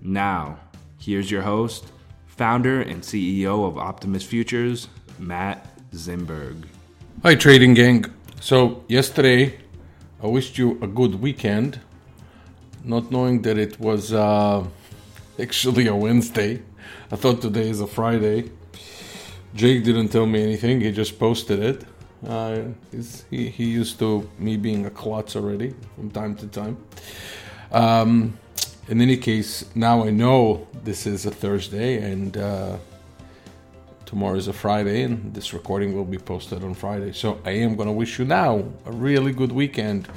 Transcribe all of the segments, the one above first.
Now, here's your host, founder and CEO of Optimus Futures, Matt Zimberg. Hi, trading gang. So, yesterday I wished you a good weekend, not knowing that it was uh, actually a Wednesday. I thought today is a Friday. Jake didn't tell me anything, he just posted it. Uh, he, he used to me being a klutz already from time to time. Um, in any case, now I know this is a Thursday and uh, tomorrow is a Friday, and this recording will be posted on Friday. So I am going to wish you now a really good weekend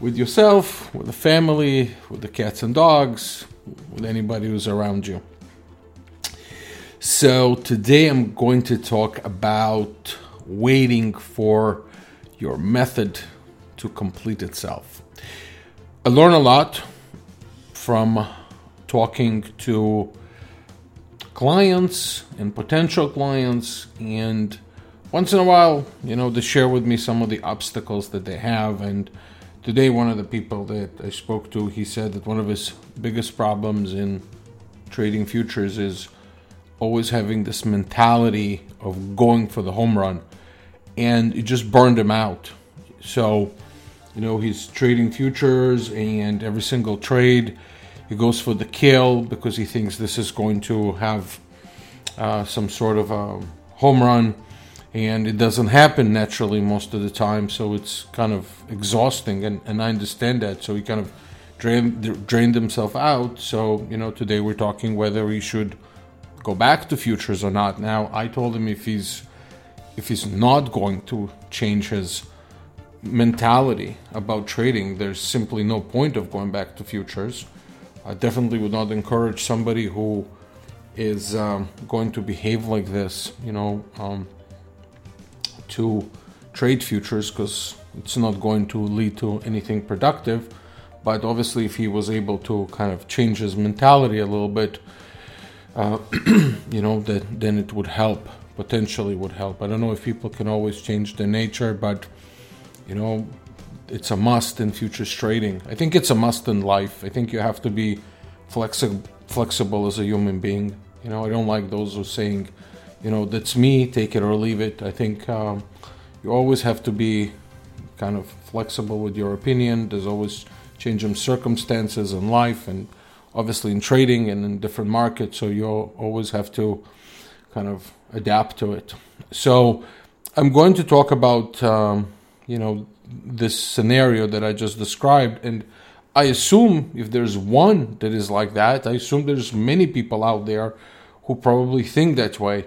with yourself, with the family, with the cats and dogs, with anybody who's around you. So today I'm going to talk about waiting for your method to complete itself. I learn a lot from talking to clients and potential clients and once in a while you know they share with me some of the obstacles that they have. And today one of the people that i spoke to he said that one of his biggest problems in trading futures is always having this mentality of going for the home run and it just burned him out. So you know he's trading futures and every single trade he goes for the kill because he thinks this is going to have uh, some sort of a home run, and it doesn't happen naturally most of the time. So it's kind of exhausting, and, and I understand that. So he kind of drained drained himself out. So you know, today we're talking whether he should go back to futures or not. Now I told him if he's if he's not going to change his mentality about trading, there's simply no point of going back to futures. I definitely would not encourage somebody who is um, going to behave like this, you know, um, to trade futures because it's not going to lead to anything productive. But obviously, if he was able to kind of change his mentality a little bit, uh, you know, that then it would help. Potentially, would help. I don't know if people can always change their nature, but you know, it's a must in futures trading. I think it's a must in life. I think you have to be flexi- flexible as a human being. You know, I don't like those who saying, you know, that's me, take it or leave it. I think um, you always have to be kind of flexible with your opinion. There's always changing circumstances in life and obviously in trading and in different markets. So you always have to kind of adapt to it. So I'm going to talk about, um, you know, this scenario that I just described. And I assume if there's one that is like that, I assume there's many people out there who probably think that way.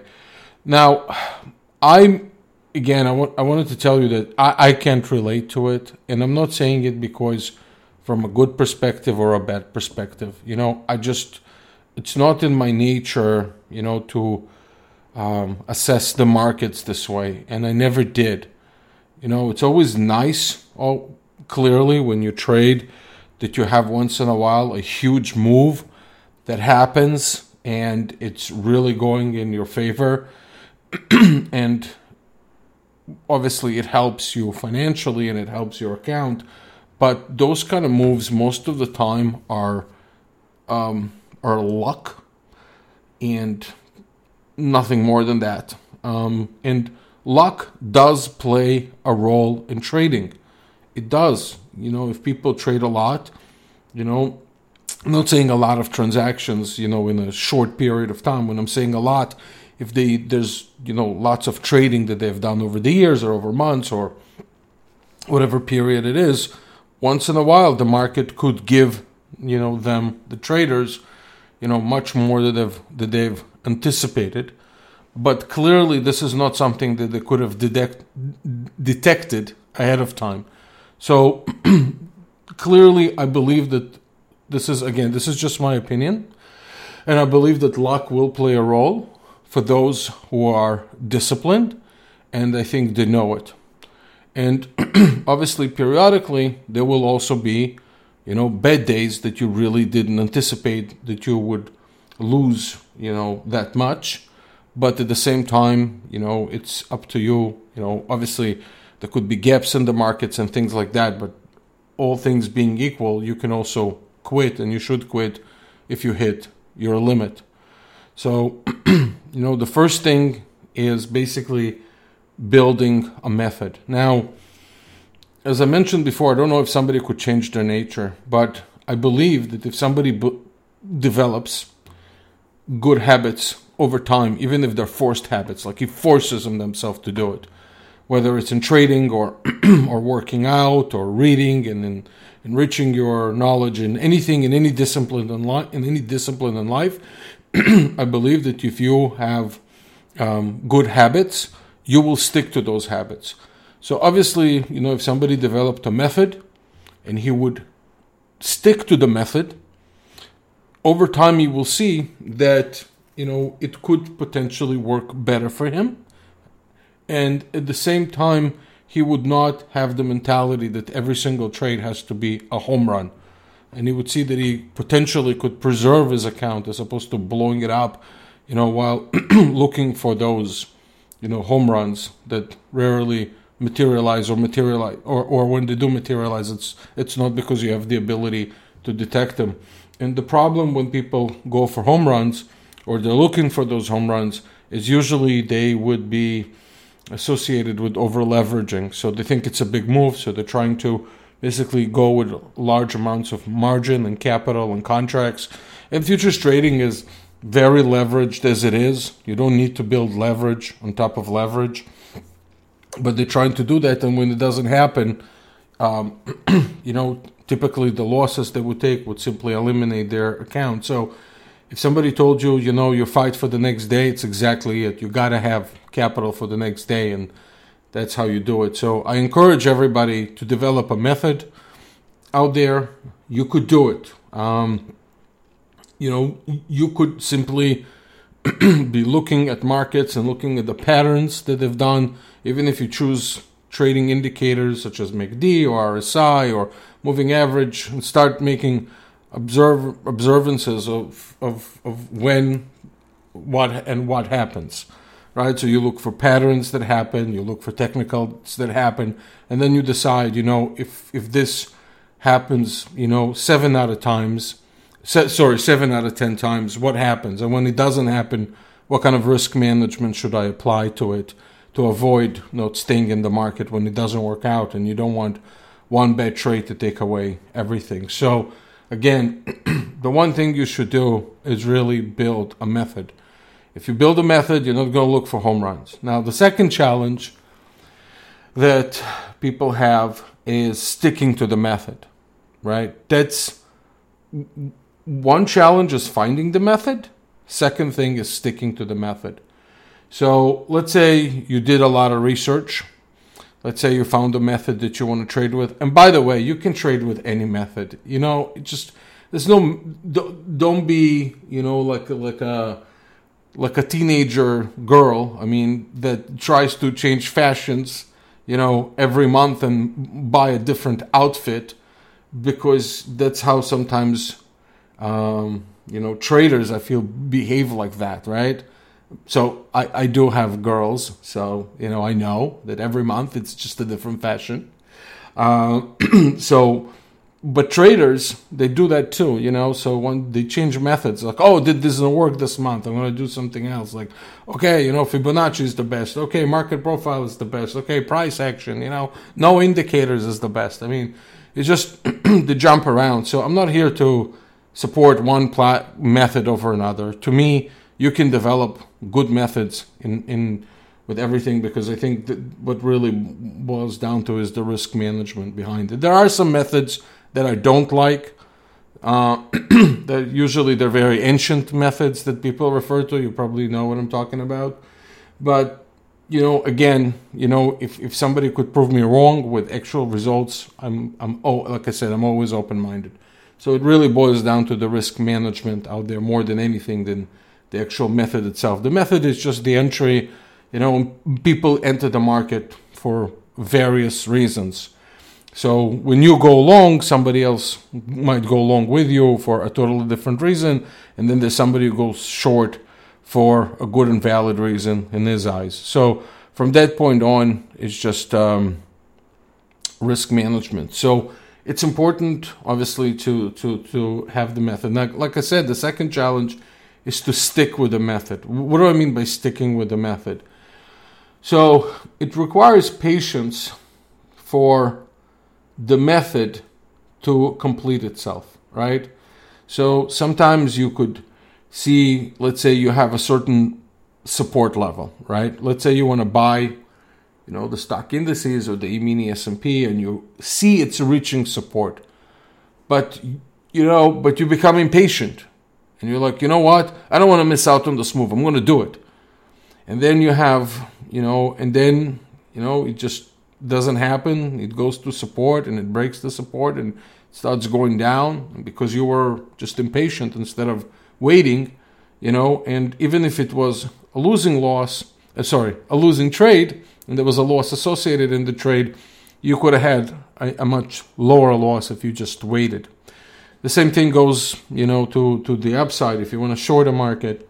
Now, I'm again, I, wanted to tell you that I, I can't relate to it, and I'm not saying it because from a good perspective or a bad perspective. You know, I just it's not in my nature, you know, to um, assess the markets this way, and I never did. You know, it's always nice, oh, clearly, when you trade, that you have once in a while a huge move that happens and it's really going in your favor. and obviously, it helps you financially and it helps your account. But those kind of moves, most of the time, are um, are luck and nothing more than that. Um, and luck does play a role in trading. It does. You know, if people trade a lot, you know, I'm not saying a lot of transactions, you know, in a short period of time. When I'm saying a lot, if they there's you know lots of trading that they've done over the years or over months or whatever period it is, once in a while the market could give you know them the traders you know much more that they've that they've anticipated but clearly this is not something that they could have detect, detected ahead of time. So clearly i believe that this is again this is just my opinion. And i believe that luck will play a role for those who are disciplined and i think they know it. And obviously periodically there will also be you know bad days that you really didn't anticipate that you would lose you know that much but at the same time you know it's up to you. You know obviously there could be gaps in the markets and things like that but all things being equal you can also quit and you should quit if you hit your limit. So you know the first thing is basically building a method. Now as I mentioned before, I don't know if somebody could change their nature, but I believe that if somebody b- develops good habits over time, even if they're forced habits, like he forces them themselves to do it, whether it's in trading or or working out or reading and in enriching your knowledge in anything in any discipline in, in any discipline in life, I believe that if you have um, good habits, you will stick to those habits. So obviously, you know, if somebody developed a method and he would stick to the method, over time you will see that, you know, it could potentially work better for him. And at the same time, he would not have the mentality that every single trade has to be a home run. And he would see that he potentially could preserve his account as opposed to blowing it up, you know, while looking for those, you know, home runs that rarely materialize or materialize or, or when they do materialize it's it's not because you have the ability to detect them and the problem when people go for home runs or they're looking for those home runs is usually they would be associated with over leveraging so they think it's a big move so they're trying to basically go with large amounts of margin and capital and contracts. And futures trading is very leveraged as it is. You don't need to build leverage on top of leverage. But they're trying to do that, and when it doesn't happen, um, you know, typically the losses they would take would simply eliminate their account. So, if somebody told you, you know, you fight for the next day, it's exactly it. You got to have capital for the next day, and that's how you do it. So, I encourage everybody to develop a method out there. You could do it. Um, you know, you could simply be looking at markets and looking at the patterns that they've done even if you choose trading indicators such as MACD or RSI or moving average and start making observe observances of, of, of when what and what happens right so you look for patterns that happen you look for technicals that happen and then you decide you know if if this happens you know seven out of times se- sorry seven out of ten times what happens and when it doesn't happen what kind of risk management should i apply to it to avoid not staying in the market when it doesn't work out and you don't want one bad trade to take away everything. So again, the one thing you should do is really build a method. If you build a method, you're not going to look for home runs. Now, the second challenge that people have is sticking to the method, right? That's one challenge is finding the method. Second thing is sticking to the method. So let's say you did a lot of research. Let's say you found a method that you want to trade with. And by the way, you can trade with any method. You know, just there's no don't be, you know, like like a like a teenager girl, I mean, that tries to change fashions, you know, every month and buy a different outfit because that's how sometimes um, you know, traders I feel behave like that, right? So I, I do have girls, so you know I know that every month it's just a different fashion. Uh, so, but traders they do that too, you know. So when they change methods, like oh, did this not work this month? I'm going to do something else. Like okay, you know, Fibonacci is the best. Okay, market profile is the best. Okay, price action, you know, no indicators is the best. I mean, it's just the jump around. So I'm not here to support one plat- method over another. To me, you can develop good methods in, in with everything because I think what really boils down to is the risk management behind it. There are some methods that I don't like. Uh, that usually they're very ancient methods that people refer to. You probably know what I'm talking about. But you know, again, you know, if, if somebody could prove me wrong with actual results, I'm I'm oh, like I said, I'm always open minded. So it really boils down to the risk management out there more than anything than the actual method itself. The method is just the entry. You know, people enter the market for various reasons. So when you go long, somebody else might go along with you for a totally different reason, and then there's somebody who goes short for a good and valid reason in his eyes. So from that point on, it's just um, risk management. So it's important, obviously, to to to have the method. Now, like I said, the second challenge is to stick with the method. What do I mean by sticking with the method? So it requires patience for the method to complete itself, right? So sometimes you could see, let's say you have a certain support level, right? Let's say you want to buy, you know, the stock indices or the E-mini S&P and you see it's reaching support. But you know, but you become impatient. And you're like, "You know what? I don't want to miss out on this move. I'm going to do it." And then you have, you know, and then, you know, it just doesn't happen. It goes to support and it breaks the support and starts going down because you were just impatient instead of waiting, you know, and even if it was a losing loss, uh, sorry, a losing trade, and there was a loss associated in the trade, you could have had a, a, much lower loss if you just waited. The same thing goes, you know, to, to the upside. If you want to short a market,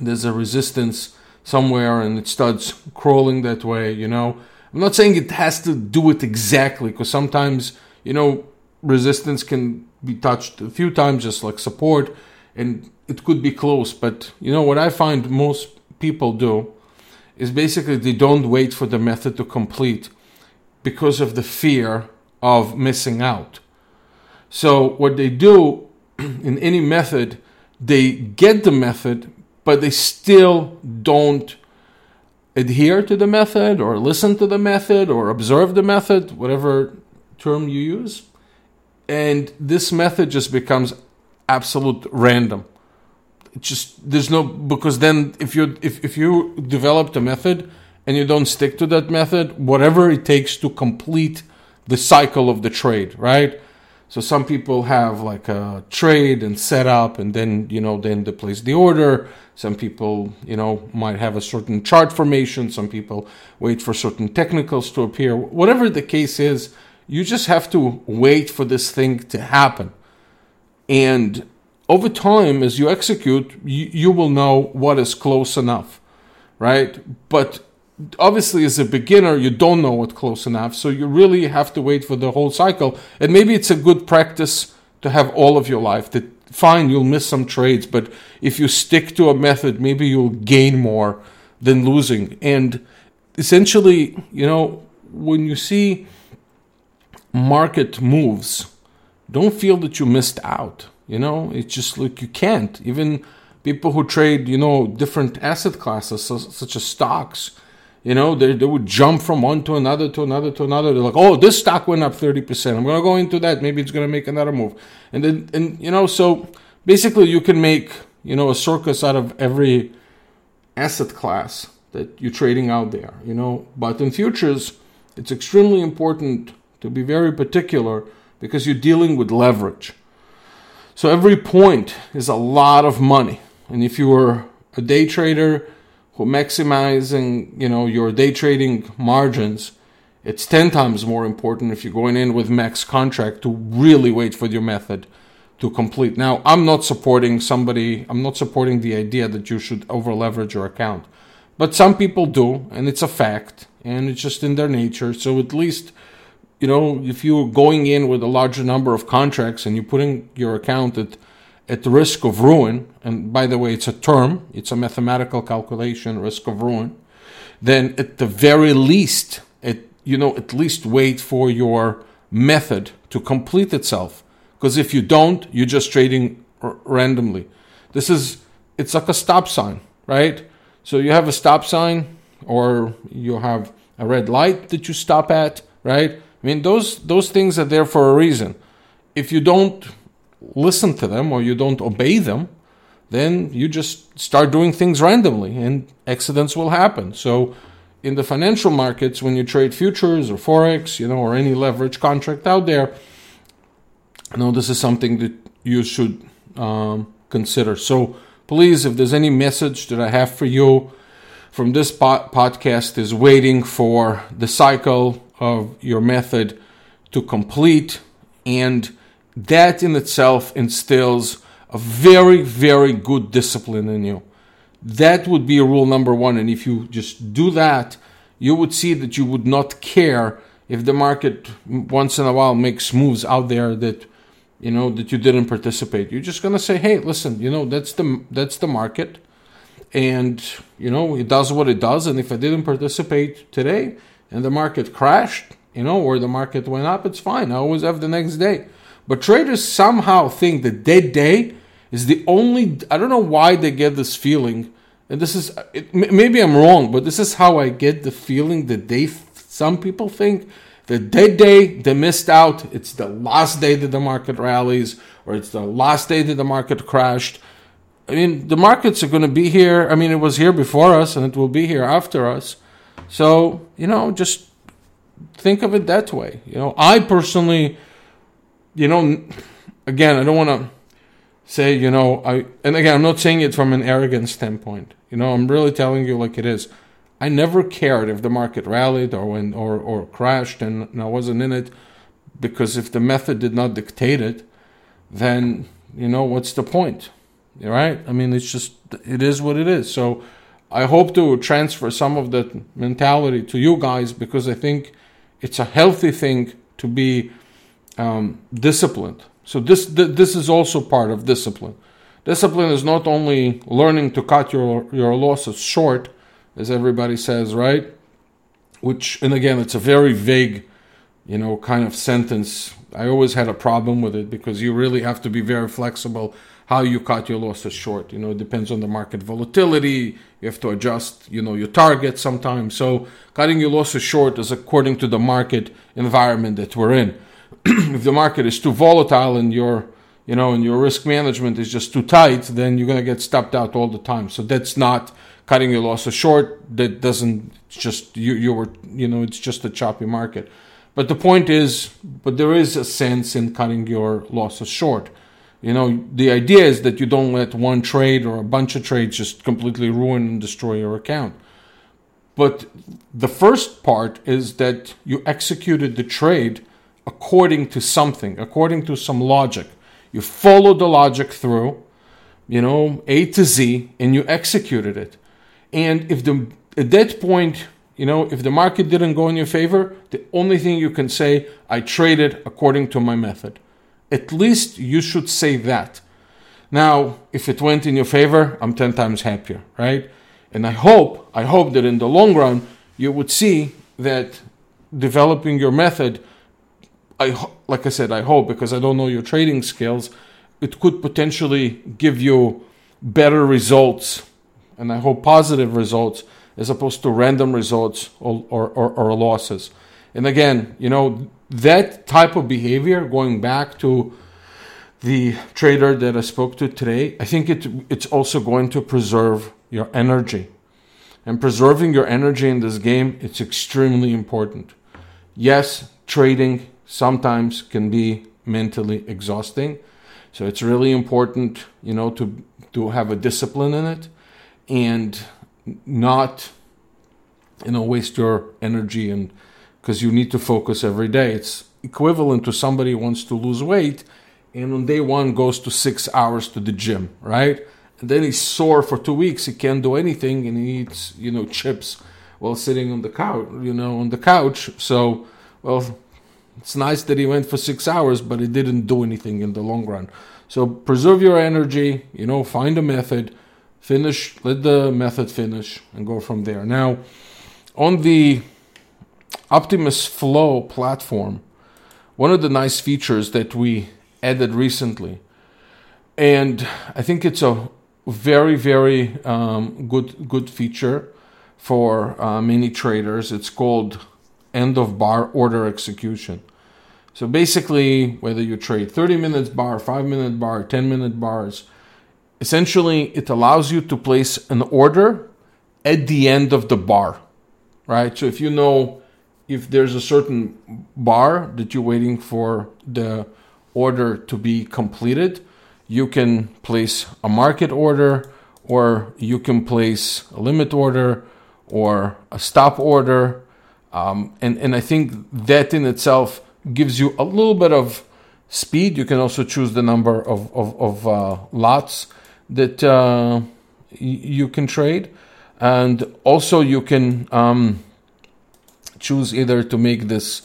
there's a resistance somewhere and it starts crawling that way, you know. I'm not saying it has to do it exactly because sometimes, you know, resistance can be touched a few times, just like support, and it could be close. But you know what I find most people do is basically they don't wait for the method to complete because of the fear of missing out. So what they do in any method, they get the method, but they still don't adhere to the method or listen to the method or observe the method, whatever term you use. And this method just becomes absolute random. It just there's no because then if you if, if you developed a method and you don't stick to that method, whatever it takes to complete the cycle of the trade, right? So some people have like a trade and set up and then, you know, then they place the order. Some people, you know, might have a certain chart formation. Some people wait for certain technicals to appear. Whatever the case is, you just have to wait for this thing to happen. And over time, as you execute, you, you will know what is close enough, right? But obviously, as a beginner, you don't know what close enough. So you really have to wait for the whole cycle. And maybe it's a good practice to have all of your life that fine, you'll miss some trades, but if you stick to a method, maybe you'll gain more than losing. And essentially, you know, when you see market moves, don't feel that you missed out. You know, it's just like you can't. Even people who trade, you know, different asset classes, such as stocks, you know, they, they would jump from one to another to another to another. They're like, oh, this stock went up 30%. I'm going to go into that. Maybe it's going to make another move. And then, and, you know, so basically you can make, you know, a circus out of every asset class that you're trading out there, you know. But in futures, it's extremely important to be very particular because you're dealing with leverage. So every point is a lot of money. And if you were a day trader maximizing, you know, your day trading margins, it's 10 times more important if you're going in with max contract to really wait for your method to complete. Now, I'm not supporting somebody, I'm not supporting the idea that you should over leverage your account. But some people do, and it's a fact, and it's just in their nature. So at least you know, if you're going in with a larger number of contracts and you're putting your account at at the risk of ruin, and by the way, it's a term, it's a mathematical calculation, risk of ruin, then at the very least, it, you know, at least wait for your method to complete itself. Because if you don't, you're just trading r- randomly. This is, it's like a stop sign, right? So you have a stop sign or you have a red light that you stop at, right? I mean, those, those things are there for a reason. If you don't listen to them or you don't obey them, then you just start doing things randomly and accidents will happen. So in the financial markets, when you trade futures or forex, you know, or any leverage contract out there, you know, this is something that you should um, consider. So please, if there's any message that I have for you from this po- podcast, is waiting for the cycle of your method to complete, and that in itself instills a very, very good discipline in you. That would be rule number one. And if you just do that, you would see that you would not care if the market once in a while makes moves out there that you know that you didn't participate. You're just gonna say, hey, listen, you know that's the that's the market, and you know it does what it does. And if I didn't participate today and the market crashed, you know, or the market went up, it's fine. I always have the next day. But traders somehow think that that day is the only. I don't know why they get this feeling, and this is it, maybe I'm wrong, but this is how I get the feeling that they. Some people think that that day they missed out. It's the last day that the market rallies, or it's the last day that the market crashed. I mean, the markets are going to be here. I mean, it was here before us, and it will be here after us. So you know, just think of it that way. You know, I personally, you know, again, I don't want to say, you know, I, and again, I'm not saying it from an arrogant standpoint. You know, I'm really telling you like it is. I never cared if the market rallied or when or, or crashed and, and I wasn't in it because if the method did not dictate it, then you know what's the point, right? I mean, it's just it is what it is. So I hope to transfer some of that mentality to you guys because I think it's a healthy thing to be um, disciplined. So this th- this is also part of discipline. Discipline is not only learning to cut your your losses short, as everybody says, right? Which and again, it's a very vague, you know, kind of sentence. I always had a problem with it because you really have to be very flexible how you cut your losses short. You know, it depends on the market volatility. You have to adjust, you know, your target sometimes. So cutting your losses short is according to the market environment that we're in. if the market is too volatile and your you know and your risk management is just too tight, then you're gonna get stopped out all the time. So that's not cutting your losses short. That doesn't just you you were you know it's just a choppy market. But the point is, but there is a sense in cutting your losses short. You know, the idea is that you don't let one trade or a bunch of trades just completely ruin and destroy your account. But the first part is that you executed the trade according to something, according to some logic. You followed the logic through, you know, A to Z, and you executed it. And if the at that point, you know, if the market didn't go in your favor, the only thing you can say, I traded according to my method. At least you should say that. Now, if it went in your favor, I'm 10 times happier, right? And I hope, I hope that in the long run, you would see that developing your method, I like I said, I hope because I don't know your trading skills, it could potentially give you better results, and I hope positive results as opposed to random results or, or, or, or losses. And again, you know, that type of behavior, going back to the trader that I spoke to today, I think it, it's also going to preserve your energy. And preserving your energy in this game, it's extremely important. Yes, trading sometimes can be mentally exhausting. So it's really important, you know, to to have a discipline in it and not you know waste your energy and because you need to focus every day. It's equivalent to somebody wants to lose weight and on day one goes to six hours to the gym, right? And then he's sore for two weeks. He can't do anything and he eats, you know, chips while sitting on the couch, you know, on the couch. So, well, it's nice that he went for six hours, but it didn't do anything in the long run. So preserve your energy, you know, find a method, finish, let the method finish, and go from there. Now, on the Optimus Flow platform, one of the nice features that we added recently, and I think it's a very very um, good good feature for uh, many traders. It's called end of bar order execution. So basically, whether you trade 30 minutes bar, 5 minute bar, 10 minute bars, essentially it allows you to place an order at the end of the bar, right? So if you know if there's a certain bar that you're waiting for the order to be completed, you can place a market order or you can place a limit order or a stop order. Um, and, and I think that in itself gives you a little bit of speed. You can also choose the number of, of, of uh, lots that uh, you can trade. And also, you can um, choose either to make this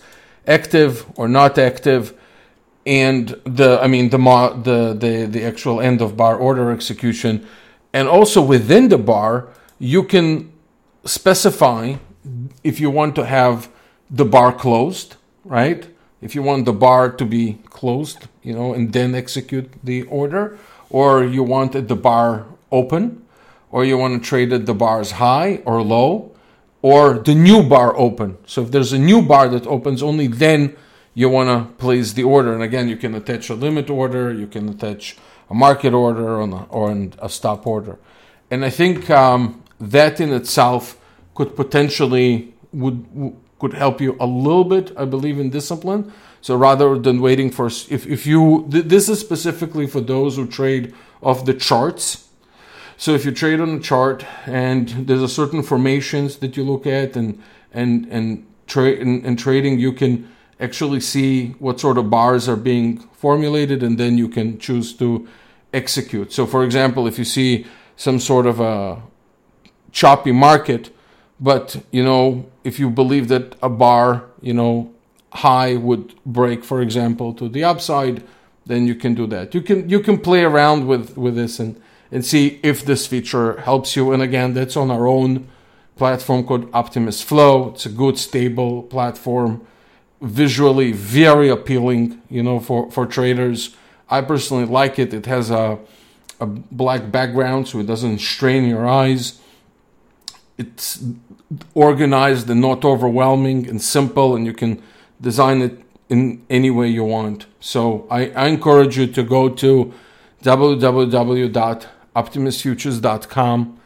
active or not active and the i mean the the the, the actual end of bar order execution and also within the bar you can specify if you want to have the bar closed right if you want the bar to be closed you know and then execute the order or you want the bar open or you want to trade it the bars high or low or the new bar open. So if there's a new bar that opens, only then you want to place the order. And again, you can attach a limit order, you can attach a market order or, or a stop order. And I think um, that in itself could potentially would could help you a little bit. I believe in discipline. So rather than waiting for if if you this is specifically for those who trade off the charts so if you trade on a chart and there's a certain formations that you look at and and and trade in, in trading, you can actually see what sort of bars are being formulated, and then you can choose to execute. So, for example, if you see some sort of a choppy market, but you know if you believe that a bar, you know, high would break, for example, to the upside, then you can do that. You can you can play around with with this and and see if this feature helps you. And again, that's on our own platform called Optimus Flow. It's a good, stable platform, visually very appealing, you know, for, for traders. I personally like it. It has a, a black background, so it doesn't strain your eyes. It's organized and not overwhelming and simple, and you can design it in any way you want. So I, I encourage you to go to www optimusfutures.com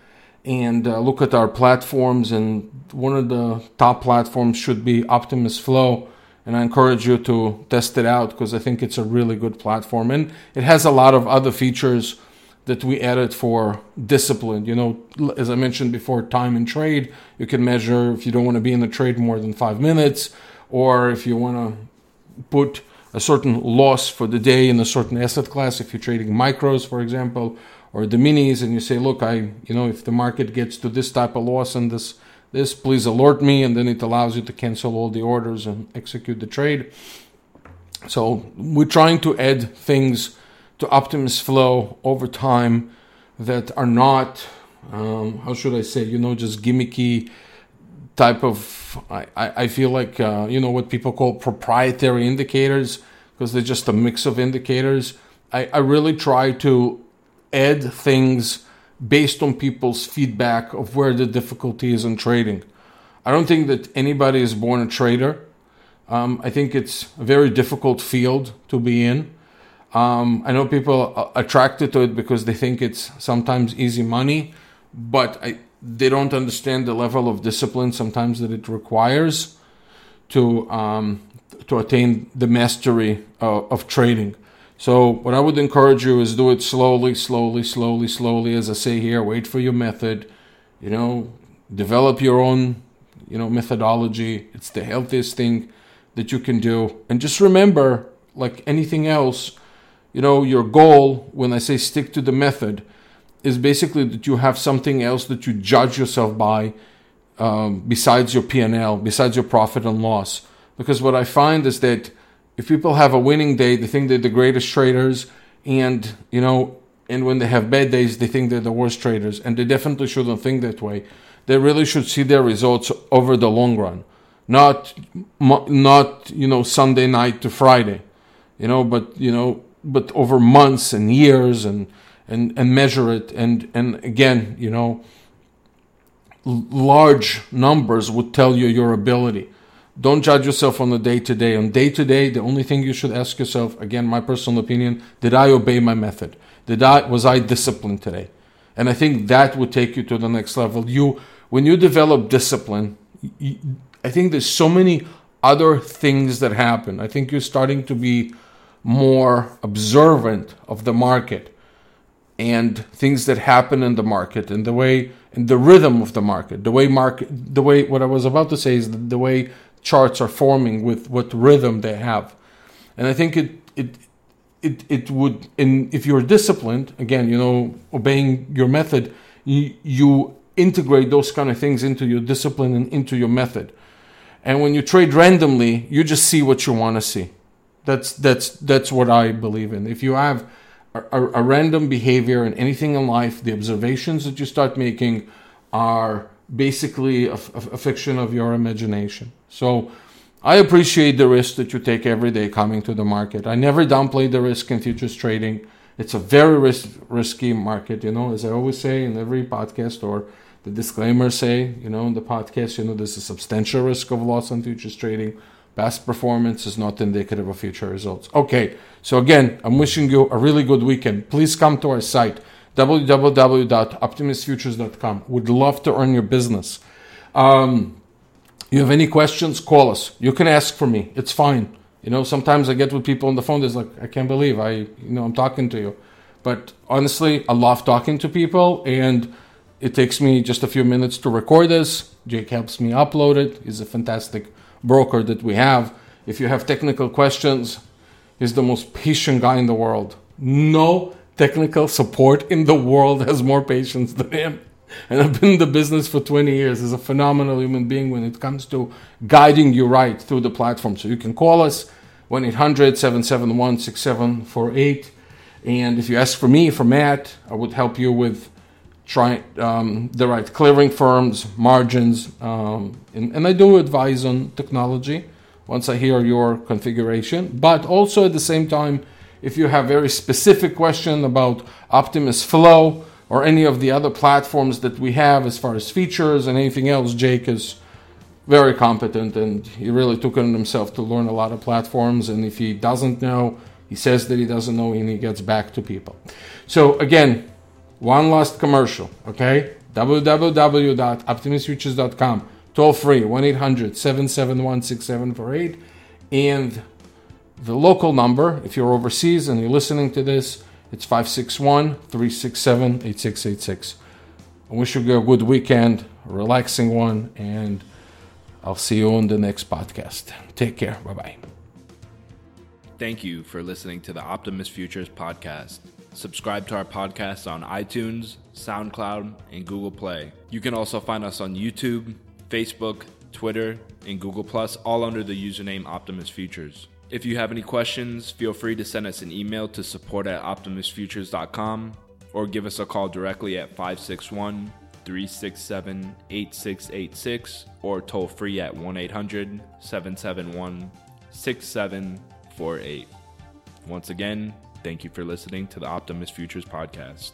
and uh, look at our platforms. And one of the top platforms should be Optimus Flow. And I encourage you to test it out because I think it's a really good platform. And it has a lot of other features that we added for discipline. You know, as I mentioned before, time and trade. You can measure if you don't want to be in the trade more than five minutes, or if you want to put a certain loss for the day in a certain asset class, if you're trading micros, for example, or the minis and you say look i you know if the market gets to this type of loss and this this please alert me and then it allows you to cancel all the orders and execute the trade so we're trying to add things to optimus flow over time that are not um, how should i say you know just gimmicky type of i, I feel like uh, you know what people call proprietary indicators because they're just a mix of indicators I, I really try to add things based on people's feedback of where the difficulty is in trading. I don't think that anybody is born a trader. Um, I think it's a very difficult field to be in. Um, I know people are attracted to it because they think it's sometimes easy money, but I, they don't understand the level of discipline sometimes that it requires to um, to attain the mastery of, of trading. So what I would encourage you is do it slowly, slowly, slowly, slowly. As I say here, wait for your method. You know, develop your own, you know, methodology. It's the healthiest thing that you can do. And just remember, like anything else, you know, your goal when I say stick to the method is basically that you have something else that you judge yourself by um, besides your P&L, besides your profit and loss. Because what I find is that if people have a winning day, they think they're the greatest traders, and you know, and when they have bad days, they think they're the worst traders, and they definitely shouldn't think that way. They really should see their results over the long run, not not you know Sunday night to Friday, you know, but you know but over months and years and and and measure it. And and again you know large numbers would tell you your ability. Don't judge yourself on the day to day. On day to day the only thing you should ask yourself again my personal opinion did i obey my method? Did i was i disciplined today? And i think that would take you to the next level. You when you develop discipline you, i think there's so many other things that happen. I think you're starting to be more observant of the market and things that happen in the market and the way and the rhythm of the market the way market the way what i was about to say is the, the way charts are forming with what rhythm they have. And i think it it it, it would in if you're disciplined again you know obeying your method you, you integrate those kind of things into your discipline and into your method. And when you trade randomly you just see what you want to see that's that's that's what I believe in. If you have a, a, random behavior in anything in life, the observations that you start making are basically a, a fiction of your imagination. So I appreciate the risk that you take every day coming to the market. I never downplay the risk in futures trading. It's a very risk, risky market, you know, as I always say in every podcast or the disclaimers say, you know, in the podcast, you know, there's a substantial risk of loss on futures trading. Past performance is not indicative of future results. Okay, so again, I'm wishing you a really good weekend. Please come to our site, www.optimusfutures.com. Would love to earn your business. Um, you have any questions, call us. You can ask for me. It's fine. You know, sometimes I get with people on the phone. It's like, I can't believe I, you know, I'm talking to you. But honestly, I love talking to people, and it takes me just a few minutes to record this. Jake helps me upload it. He's a fantastic broker that we have. If you have technical questions, he's the most patient guy in the world. No technical support in the world has more patience than him. And I've been in the business for 20 years. He's a phenomenal human being when it comes to guiding you right through the platform. So you can call us 1 800 771 6748. And if you ask for me, for Matt, I would help you with try um, the right clearing firms, margins, um, and, and, I do advise on technology once I hear your configuration. But also at the same time, if you have very specific question about Optimus Flow or any of the other platforms that we have as far as features and anything else, Jake is very competent and he really took on himself to learn a lot of platforms. And if he doesn't know, he says that he doesn't know and he gets back to people. So again, one last commercial, okay? www.optimusfutures.com. Toll free, 1 800 771 6748. And the local number, if you're overseas and you're listening to this, it's 561 367 8686. I wish you a good weekend, a relaxing one, and I'll see you on the next podcast. Take care. Bye bye. Thank you for listening to the Optimus Futures podcast. Subscribe to our podcast on iTunes, SoundCloud, and Google Play. You can also find us on YouTube, Facebook, Twitter, and Google Plus, all under the username Optimus Futures. If you have any questions, feel free to send us an email to support at optimusfutures.com or give us a call directly at 561 367 8686 or toll free at 1 800 771 6748. Once again, Thank you for listening to the Optimus Futures podcast.